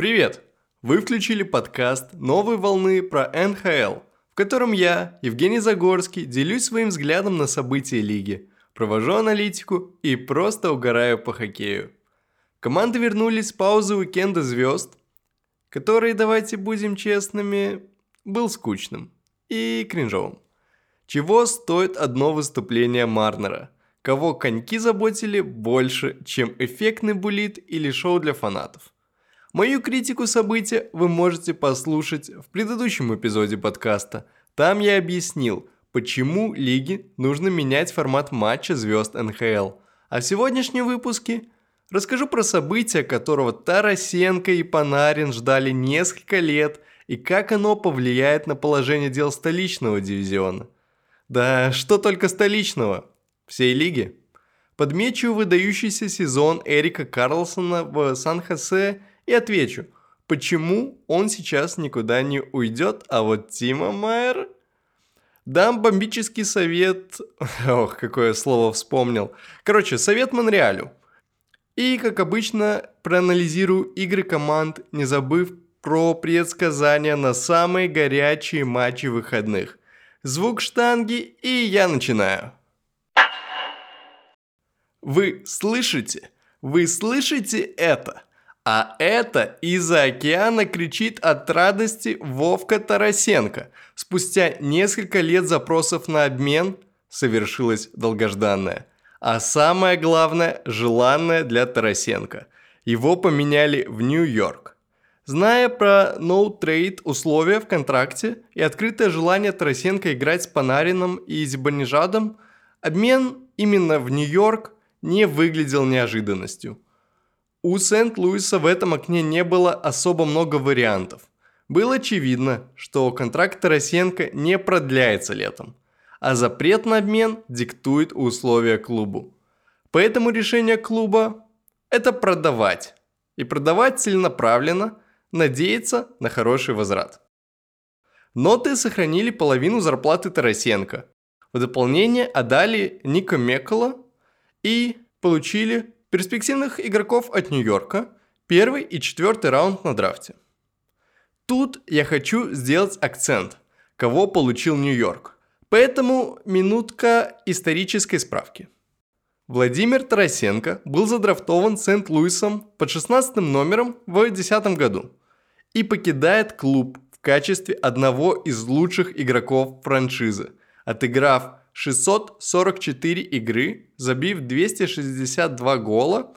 Привет! Вы включили подкаст «Новой волны» про НХЛ, в котором я, Евгений Загорский, делюсь своим взглядом на события лиги, провожу аналитику и просто угораю по хоккею. Команды вернулись с паузы уикенда звезд, который, давайте будем честными, был скучным и кринжовым. Чего стоит одно выступление Марнера? Кого коньки заботили больше, чем эффектный булит или шоу для фанатов? Мою критику события вы можете послушать в предыдущем эпизоде подкаста. Там я объяснил, почему лиге нужно менять формат матча звезд НХЛ. А в сегодняшнем выпуске расскажу про события, которого Тарасенко и Панарин ждали несколько лет и как оно повлияет на положение дел столичного дивизиона. Да что только столичного, всей лиги. Подмечу выдающийся сезон Эрика Карлсона в Сан-Хосе и отвечу, почему он сейчас никуда не уйдет, а вот Тима Майер... Дам бомбический совет... Ох, какое слово вспомнил. Короче, совет Монреалю. И, как обычно, проанализирую игры команд, не забыв про предсказания на самые горячие матчи выходных. Звук штанги, и я начинаю. Вы слышите? Вы слышите это? А это из-за океана кричит от радости Вовка Тарасенко. Спустя несколько лет запросов на обмен совершилось долгожданное. А самое главное, желанное для Тарасенко. Его поменяли в Нью-Йорк. Зная про no trade условия в контракте и открытое желание Тарасенко играть с Панарином и Зибанижадом, обмен именно в Нью-Йорк не выглядел неожиданностью – у Сент-Луиса в этом окне не было особо много вариантов. Было очевидно, что контракт Тарасенко не продляется летом, а запрет на обмен диктует условия клубу. Поэтому решение клуба – это продавать. И продавать целенаправленно, надеяться на хороший возврат. Ноты сохранили половину зарплаты Тарасенко. В дополнение отдали Ника Мекола и получили перспективных игроков от Нью-Йорка, первый и четвертый раунд на драфте. Тут я хочу сделать акцент, кого получил Нью-Йорк. Поэтому минутка исторической справки. Владимир Тарасенко был задрафтован Сент-Луисом под 16 номером в 2010 году и покидает клуб в качестве одного из лучших игроков франшизы, отыграв 644 игры, забив 262 гола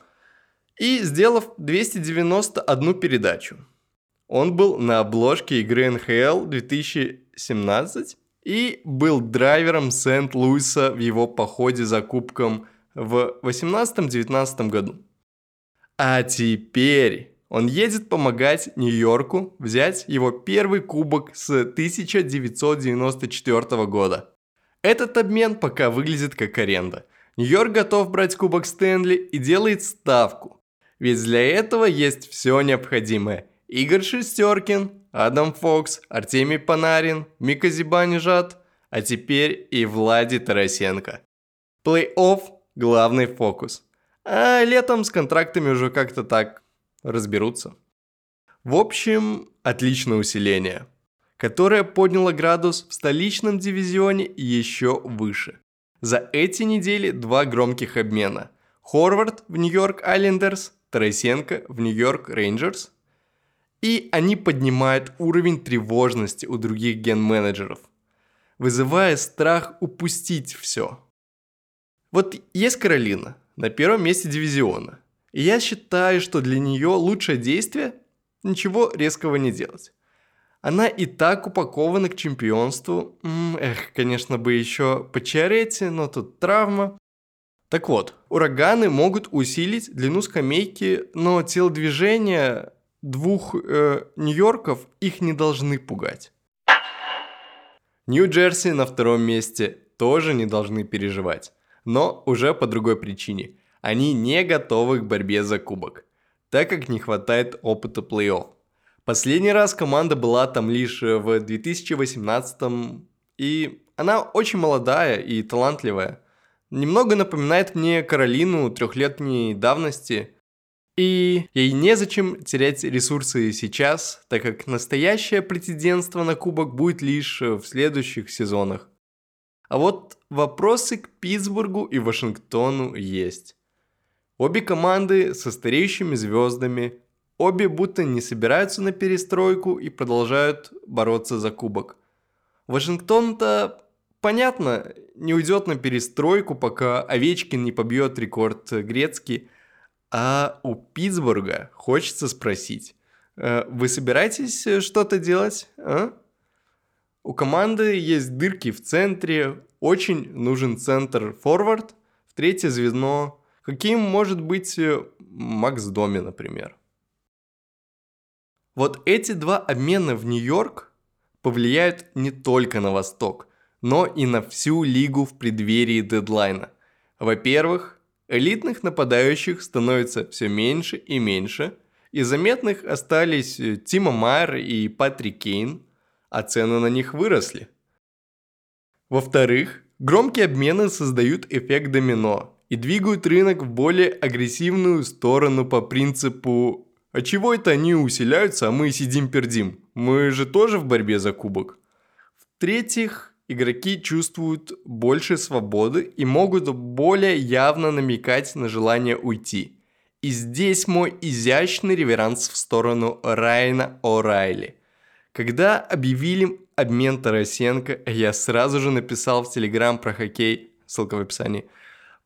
и сделав 291 передачу. Он был на обложке игры НХЛ 2017 и был драйвером Сент-Луиса в его походе за кубком в 18-19 году. А теперь он едет помогать Нью-Йорку взять его первый кубок с 1994 года – этот обмен пока выглядит как аренда. Нью-Йорк готов брать Кубок Стэнли и делает ставку. Ведь для этого есть все необходимое. Игорь Шестеркин, Адам Фокс, Артемий Панарин, Мика Зибанижат, а теперь и Влади Тарасенко. Плей-офф – главный фокус. А летом с контрактами уже как-то так разберутся. В общем, отличное усиление – которая подняла градус в столичном дивизионе еще выше. За эти недели два громких обмена. Хорват в Нью-Йорк Айлендерс, Тарасенко в Нью-Йорк Рейнджерс. И они поднимают уровень тревожности у других ген-менеджеров, вызывая страх упустить все. Вот есть Каролина на первом месте дивизиона. И я считаю, что для нее лучшее действие – ничего резкого не делать. Она и так упакована к чемпионству. Эх, конечно бы еще по но тут травма. Так вот, ураганы могут усилить длину скамейки, но телодвижения двух э, Нью-Йорков их не должны пугать. Нью-Джерси на втором месте тоже не должны переживать, но уже по другой причине. Они не готовы к борьбе за кубок, так как не хватает опыта плей-офф. Последний раз команда была там лишь э, в 2018 и она очень молодая и талантливая. Немного напоминает мне Каролину трехлетней давности. И ей незачем терять ресурсы сейчас, так как настоящее претендентство на кубок будет лишь в следующих сезонах. А вот вопросы к Питтсбургу и Вашингтону есть. Обе команды со стареющими звездами, обе будто не собираются на перестройку и продолжают бороться за кубок. Вашингтон-то, понятно, не уйдет на перестройку, пока Овечкин не побьет рекорд Грецкий, а у Питтсбурга хочется спросить, э, вы собираетесь что-то делать? А? У команды есть дырки в центре, очень нужен центр-форвард, в третье звено. Каким может быть э, Макс Доми, например? Вот эти два обмена в Нью-Йорк повлияют не только на Восток, но и на всю лигу в преддверии дедлайна. Во-первых, Элитных нападающих становится все меньше и меньше, и заметных остались э, Тима Майер и Патрик Кейн, а цены на них выросли. Во-вторых, громкие обмены создают эффект домино и двигают рынок в более агрессивную сторону по принципу «А чего это они усиляются, а мы сидим-пердим? Мы же тоже в борьбе за кубок». В-третьих, игроки чувствуют больше свободы и могут более явно намекать на желание уйти. И здесь мой изящный реверанс в сторону Райна О'Райли. Когда объявили обмен Тарасенко, я сразу же написал в Телеграм про хоккей, ссылка в описании,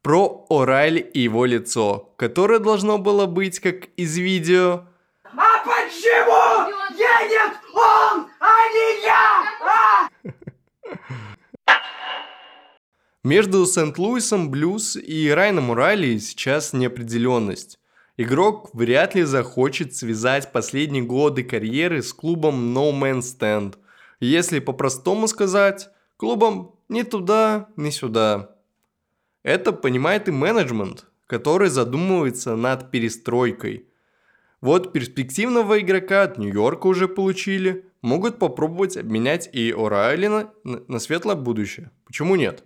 про О'Райли и его лицо, которое должно было быть как из видео. А почему едет он, а не я? А? Между Сент-Луисом Блюз и Райном Урайли сейчас неопределенность. Игрок вряд ли захочет связать последние годы карьеры с клубом No Man's Stand. Если по-простому сказать, клубом ни туда, ни сюда. Это понимает и менеджмент, который задумывается над перестройкой. Вот перспективного игрока от Нью-Йорка уже получили, могут попробовать обменять и О'Райли на, на светлое будущее. Почему нет?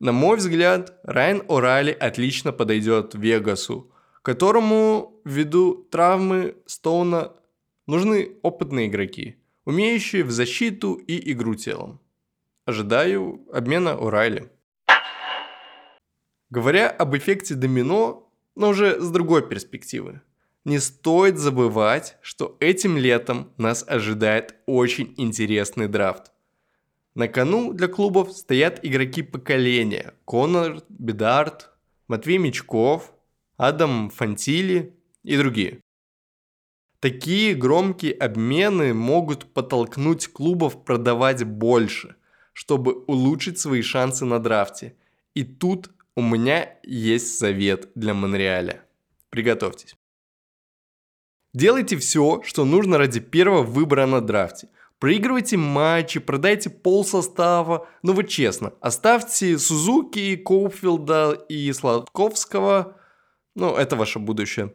На мой взгляд, Райан О'Райли отлично подойдет Вегасу, которому ввиду травмы Стоуна нужны опытные игроки, умеющие в защиту и игру телом. Ожидаю обмена О'Райли. Говоря об эффекте домино, но уже с другой перспективы. Не стоит забывать, что этим летом нас ожидает очень интересный драфт. На кону для клубов стоят игроки поколения. Конор, Бедарт, Матвей Мечков, Адам Фантили и другие. Такие громкие обмены могут подтолкнуть клубов продавать больше, чтобы улучшить свои шансы на драфте. И тут у меня есть совет для Монреаля. Приготовьтесь. Делайте все, что нужно ради первого выбора на драфте. Проигрывайте матчи, продайте пол состава. Ну вы честно, оставьте Сузуки, Коуфилда и Сладковского. Ну, это ваше будущее.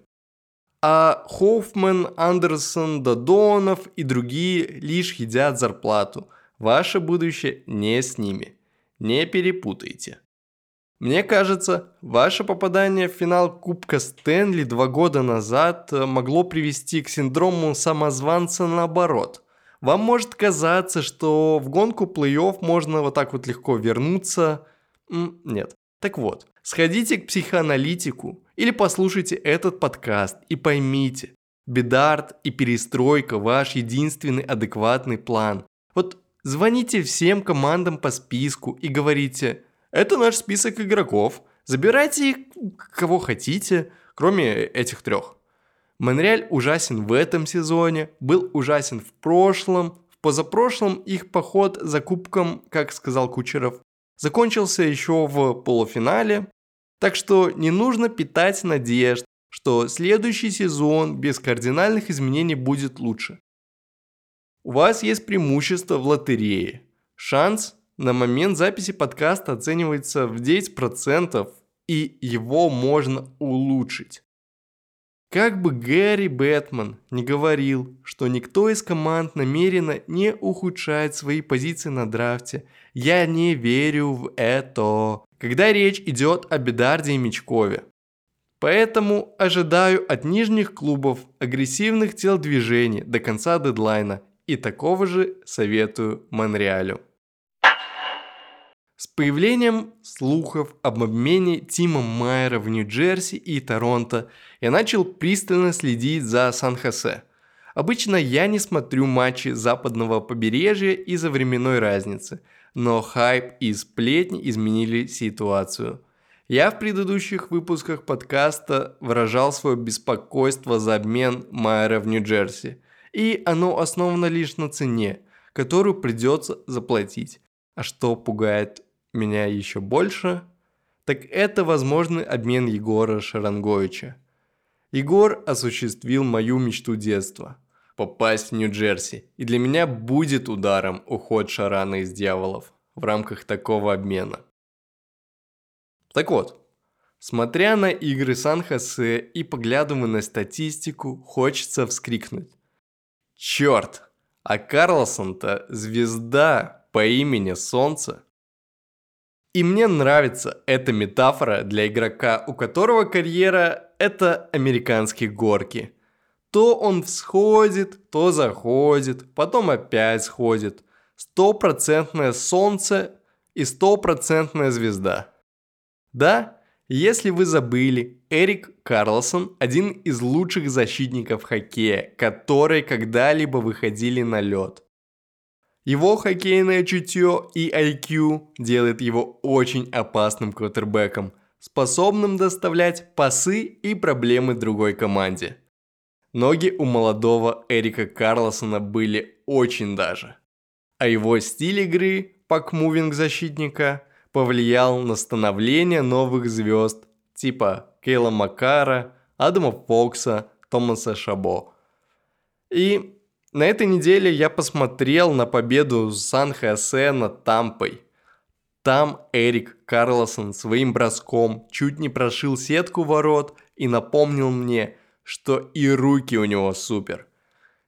А Хоффман, Андерсон, Додонов и другие лишь едят зарплату. Ваше будущее не с ними. Не перепутайте. Мне кажется, ваше попадание в финал Кубка Стэнли два года назад могло привести к синдрому самозванца наоборот – вам может казаться, что в гонку плей-офф можно вот так вот легко вернуться. Нет. Так вот, сходите к психоаналитику или послушайте этот подкаст и поймите, бедарт и перестройка – ваш единственный адекватный план. Вот звоните всем командам по списку и говорите, это наш список игроков, забирайте кого хотите, кроме этих трех. Монреаль ужасен в этом сезоне, был ужасен в прошлом, в позапрошлом их поход за кубком, как сказал Кучеров, закончился еще в полуфинале, так что не нужно питать надежд, что следующий сезон без кардинальных изменений будет лучше. У вас есть преимущество в лотерее. Шанс на момент записи подкаста оценивается в 10%, и его можно улучшить. Как бы Гэри Бэтмен не говорил, что никто из команд намеренно не ухудшает свои позиции на драфте, я не верю в это. Когда речь идет о Бедарде и Мечкове. Поэтому ожидаю от нижних клубов агрессивных телодвижений до конца дедлайна и такого же советую Монреалю. С появлением слухов об обмене Тима Майера в Нью-Джерси и Торонто я начал пристально следить за Сан-Хосе. Обычно я не смотрю матчи западного побережья из-за временной разницы, но хайп и сплетни изменили ситуацию. Я в предыдущих выпусках подкаста выражал свое беспокойство за обмен Майера в Нью-Джерси, и оно основано лишь на цене, которую придется заплатить. А что пугает меня еще больше, так это возможный обмен Егора Шаранговича. Егор осуществил мою мечту детства – попасть в Нью-Джерси, и для меня будет ударом уход Шарана из Дьяволов в рамках такого обмена. Так вот, смотря на игры Сан-Хосе и поглядывая на статистику, хочется вскрикнуть. Черт, а Карлсон-то звезда по имени Солнце. И мне нравится эта метафора для игрока, у которого карьера – это американские горки. То он всходит, то заходит, потом опять сходит. Стопроцентное солнце и стопроцентная звезда. Да, если вы забыли, Эрик Карлсон – один из лучших защитников хоккея, которые когда-либо выходили на лед. Его хоккейное чутье и IQ делает его очень опасным квотербеком, способным доставлять пасы и проблемы другой команде. Ноги у молодого Эрика Карлосона были очень даже. А его стиль игры, пакмувинг защитника, повлиял на становление новых звезд типа Кейла Макара, Адама Фокса, Томаса Шабо. И на этой неделе я посмотрел на победу Сан-Хосе над Тампой. Там Эрик Карлосон своим броском чуть не прошил сетку ворот и напомнил мне, что и руки у него супер.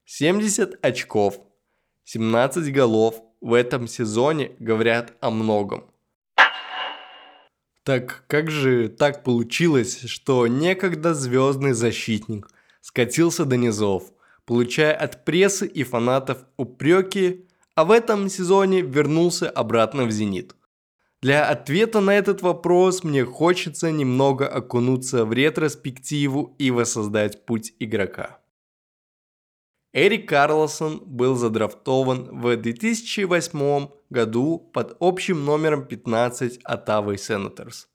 70 очков, 17 голов в этом сезоне говорят о многом. Так как же так получилось, что некогда звездный защитник скатился до низов – получая от прессы и фанатов упреки, а в этом сезоне вернулся обратно в «Зенит». Для ответа на этот вопрос мне хочется немного окунуться в ретроспективу и воссоздать путь игрока. Эрик Карлсон был задрафтован в 2008 году под общим номером 15 Оттавой Сенаторс.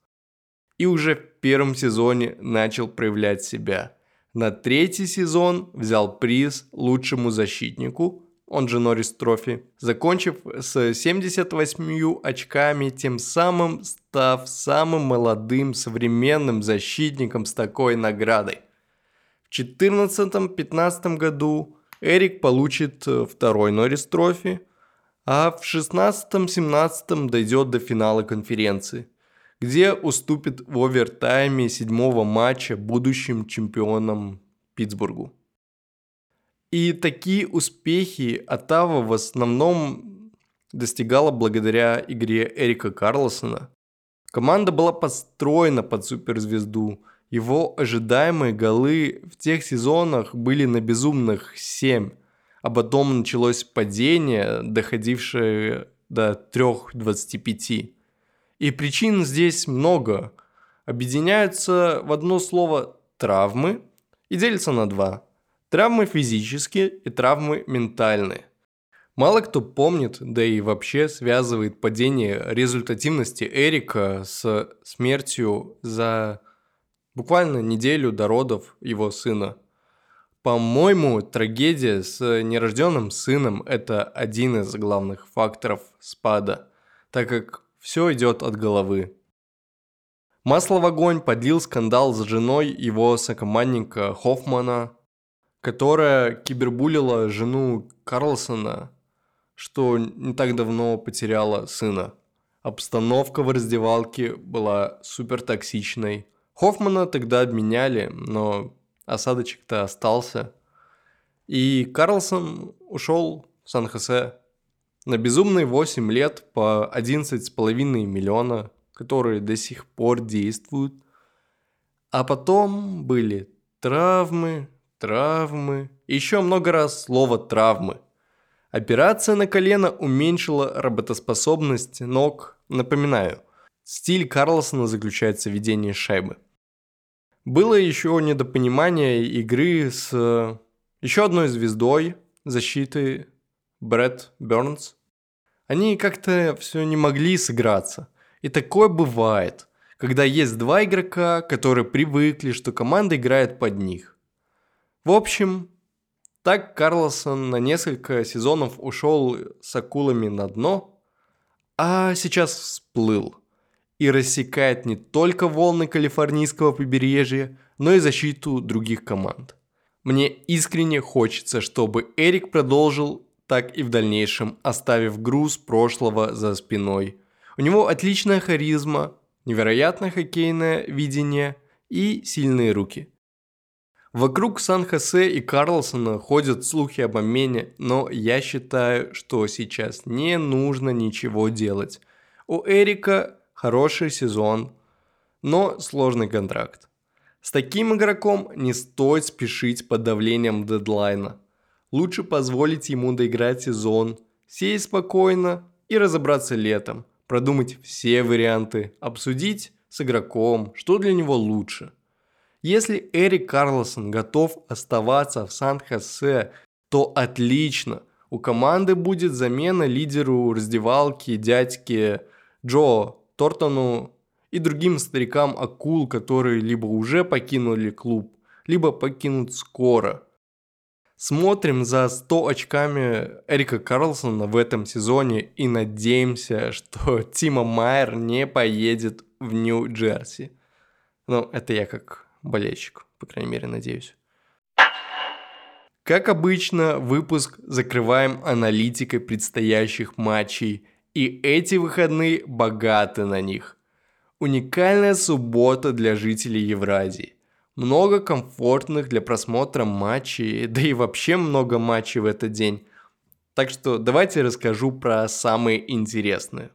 И уже в первом сезоне начал проявлять себя – на третий сезон взял приз лучшему защитнику, он же Norris Trophy, закончив с 78 очками, тем самым став самым молодым современным защитником с такой наградой. В 2014-2015 году Эрик получит второй Norris Trophy, а в 2016-2017 дойдет до финала конференции – где уступит в овертайме седьмого матча будущим чемпионам Питтсбургу. И такие успехи Атава в основном достигала благодаря игре Эрика Карлсона. Команда была построена под суперзвезду. Его ожидаемые голы в тех сезонах были на безумных 7, а потом началось падение, доходившее до 3.25. И причин здесь много. Объединяются в одно слово травмы и делятся на два. Травмы физические и травмы ментальные. Мало кто помнит, да и вообще связывает падение результативности Эрика с смертью за буквально неделю до родов его сына. По-моему, трагедия с нерожденным сыном – это один из главных факторов спада, так как все идет от головы. Масло в огонь подлил скандал с женой его сокомандника Хоффмана, которая кибербулила жену Карлсона, что не так давно потеряла сына. Обстановка в раздевалке была супер токсичной. Хоффмана тогда обменяли, но осадочек-то остался. И Карлсон ушел в Сан-Хосе на безумные 8 лет по 11,5 миллиона, которые до сих пор действуют. А потом были травмы, травмы, еще много раз слово «травмы». Операция на колено уменьшила работоспособность ног. Напоминаю, стиль Карлсона заключается в ведении шайбы. Было еще недопонимание игры с э, еще одной звездой защиты Брэд Бернс. Они как-то все не могли сыграться. И такое бывает, когда есть два игрока, которые привыкли, что команда играет под них. В общем, так Карлосон на несколько сезонов ушел с акулами на дно, а сейчас всплыл и рассекает не только волны калифорнийского побережья, но и защиту других команд. Мне искренне хочется, чтобы Эрик продолжил так и в дальнейшем, оставив груз прошлого за спиной. У него отличная харизма, невероятное хоккейное видение и сильные руки. Вокруг Сан-Хосе и Карлсона ходят слухи об обмене, но я считаю, что сейчас не нужно ничего делать. У Эрика хороший сезон, но сложный контракт. С таким игроком не стоит спешить под давлением дедлайна. Лучше позволить ему доиграть сезон, сесть спокойно и разобраться летом, продумать все варианты, обсудить с игроком, что для него лучше. Если Эрик Карлсон готов оставаться в Сан-Хосе, то отлично. У команды будет замена лидеру раздевалки дядьке Джо Тортону и другим старикам акул, которые либо уже покинули клуб, либо покинут скоро – Смотрим за 100 очками Эрика Карлсона в этом сезоне и надеемся, что Тима Майер не поедет в Нью-Джерси. Ну, это я как болельщик, по крайней мере, надеюсь. Как обычно, выпуск закрываем аналитикой предстоящих матчей, и эти выходные богаты на них. Уникальная суббота для жителей Евразии много комфортных для просмотра матчей, да и вообще много матчей в этот день. Так что давайте расскажу про самые интересные.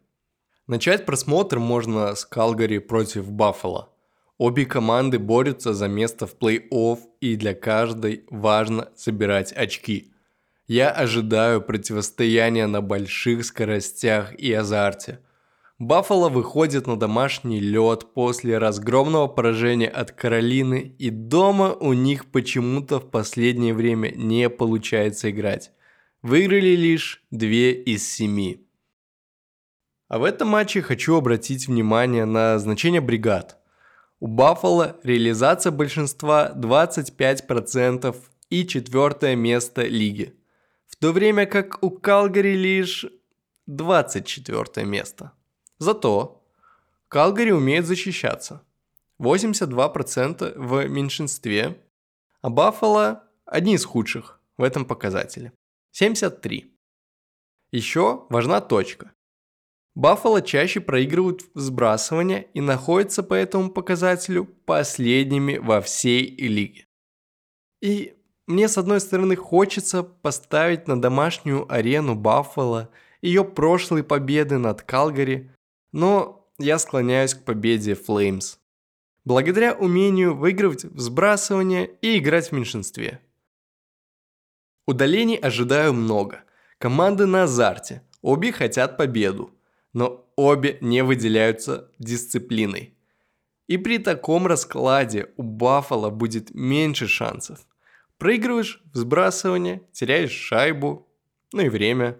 Начать просмотр можно с Калгари против Баффало. Обе команды борются за место в плей-офф, и для каждой важно собирать очки. Я ожидаю противостояния на больших скоростях и азарте – Баффало выходит на домашний лед после разгромного поражения от Каролины, и дома у них почему-то в последнее время не получается играть. Выиграли лишь 2 из 7. А в этом матче хочу обратить внимание на значение бригад. У Баффало реализация большинства 25% и четвертое место лиги. В то время как у Калгари лишь 24 место. Зато Калгари умеет защищаться. 82% в меньшинстве, а Баффало одни из худших в этом показателе. 73. Еще важна точка. Баффало чаще проигрывают в сбрасывание и находятся по этому показателю последними во всей лиге. И мне с одной стороны хочется поставить на домашнюю арену Баффало ее прошлые победы над Калгари, но я склоняюсь к победе Flames. Благодаря умению выигрывать в сбрасывание и играть в меньшинстве. Удалений ожидаю много. Команды на азарте, обе хотят победу, но обе не выделяются дисциплиной. И при таком раскладе у Баффала будет меньше шансов. Проигрываешь в сбрасывание, теряешь шайбу, ну и время,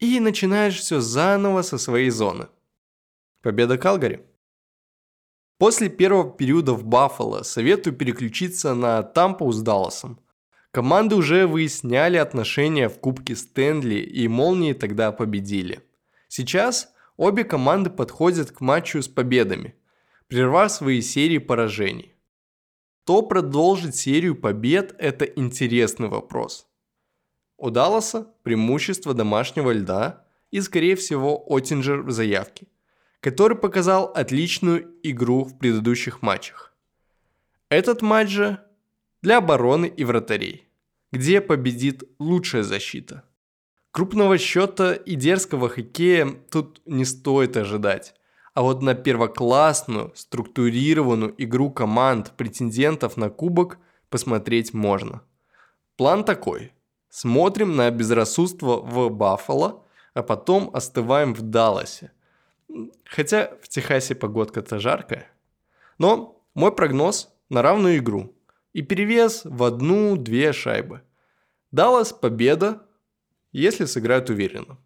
и начинаешь все заново со своей зоны. Победа Калгари. После первого периода в Баффало советую переключиться на Тампу с Далласом. Команды уже выясняли отношения в Кубке Стэнли и Молнии тогда победили. Сейчас обе команды подходят к матчу с победами, прервав свои серии поражений. Кто продолжит серию побед – это интересный вопрос. У Далласа преимущество домашнего льда и, скорее всего, Оттинджер в заявке – который показал отличную игру в предыдущих матчах. Этот матч же для обороны и вратарей, где победит лучшая защита. Крупного счета и дерзкого хоккея тут не стоит ожидать. А вот на первоклассную, структурированную игру команд претендентов на кубок посмотреть можно. План такой. Смотрим на безрассудство в Баффало, а потом остываем в Далласе. Хотя в Техасе погодка-то жаркая. Но мой прогноз на равную игру. И перевес в одну-две шайбы. Даллас победа, если сыграют уверенно.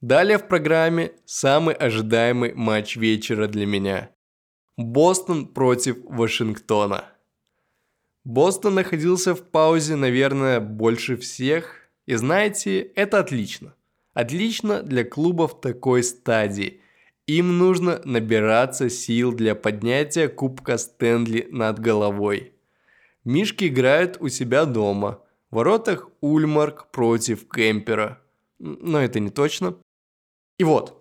Далее в программе самый ожидаемый матч вечера для меня. Бостон против Вашингтона. Бостон находился в паузе, наверное, больше всех. И знаете, это отлично. Отлично для клубов такой стадии. Им нужно набираться сил для поднятия Кубка Стэнли над головой. Мишки играют у себя дома. В воротах Ульмарк против Кемпера. Но это не точно. И вот,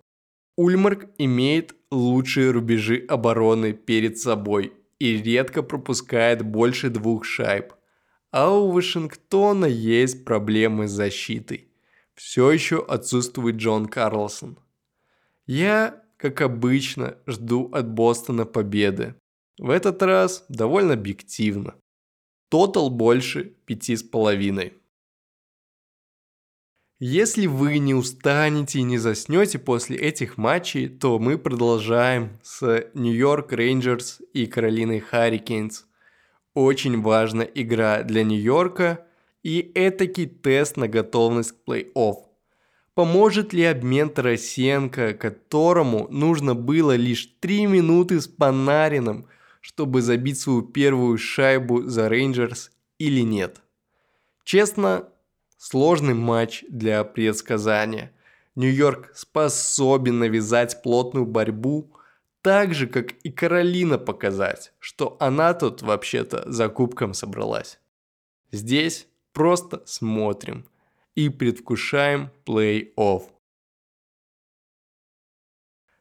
Ульмарк имеет лучшие рубежи обороны перед собой и редко пропускает больше двух шайб. А у Вашингтона есть проблемы с защитой. Все еще отсутствует Джон Карлсон. Я, как обычно, жду от Бостона победы. В этот раз довольно объективно. Тотал больше пяти с половиной. Если вы не устанете и не заснете после этих матчей, то мы продолжаем с Нью-Йорк Рейнджерс и Каролиной Харрикейнс. Очень важная игра для Нью-Йорка и этакий тест на готовность к плей-офф. Поможет ли обмен Тарасенко, которому нужно было лишь 3 минуты с Панарином, чтобы забить свою первую шайбу за Рейнджерс или нет? Честно, Сложный матч для предсказания. Нью-Йорк способен навязать плотную борьбу, так же, как и Каролина показать, что она тут вообще-то за кубком собралась. Здесь просто смотрим и предвкушаем плей-офф.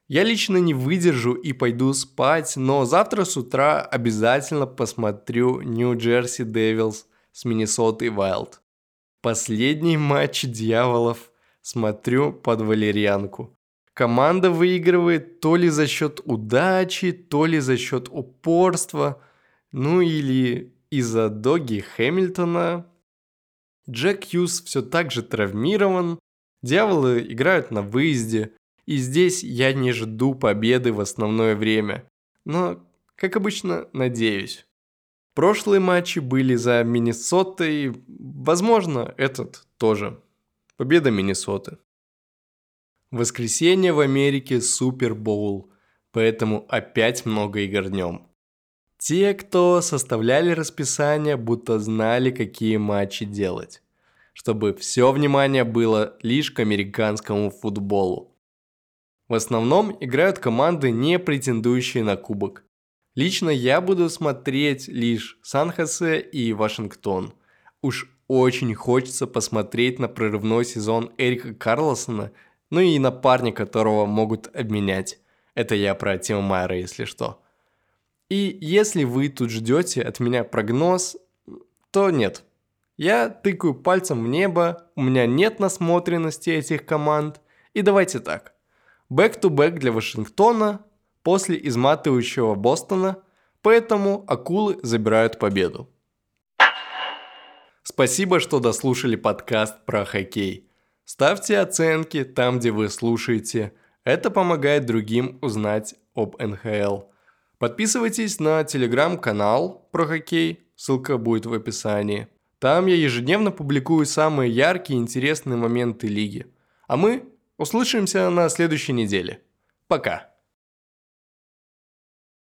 Я лично не выдержу и пойду спать, но завтра с утра обязательно посмотрю Нью-Джерси Девилс с Миннесотой Вайлд. Последний матч дьяволов смотрю под валерьянку. Команда выигрывает то ли за счет удачи, то ли за счет упорства, ну или из-за доги Хэмилтона. Джек Хьюз все так же травмирован, дьяволы играют на выезде, и здесь я не жду победы в основное время, но, как обычно, надеюсь. Прошлые матчи были за Миннесотой, возможно, этот тоже. Победа Миннесоты. Воскресенье в Америке Супербоул, поэтому опять много игр днем. Те, кто составляли расписание, будто знали, какие матчи делать, чтобы все внимание было лишь к американскому футболу. В основном играют команды, не претендующие на кубок. Лично я буду смотреть лишь Сан-Хосе и Вашингтон. Уж очень хочется посмотреть на прорывной сезон Эрика Карлосона, ну и на парня, которого могут обменять. Это я про Тима Майера, если что. И если вы тут ждете от меня прогноз, то нет. Я тыкаю пальцем в небо, у меня нет насмотренности этих команд. И давайте так. Бэк-то-бэк для Вашингтона, после изматывающего Бостона, поэтому акулы забирают победу. Спасибо, что дослушали подкаст про хоккей. Ставьте оценки там, где вы слушаете. Это помогает другим узнать об НХЛ. Подписывайтесь на телеграм-канал про хоккей, ссылка будет в описании. Там я ежедневно публикую самые яркие и интересные моменты лиги. А мы услышимся на следующей неделе. Пока!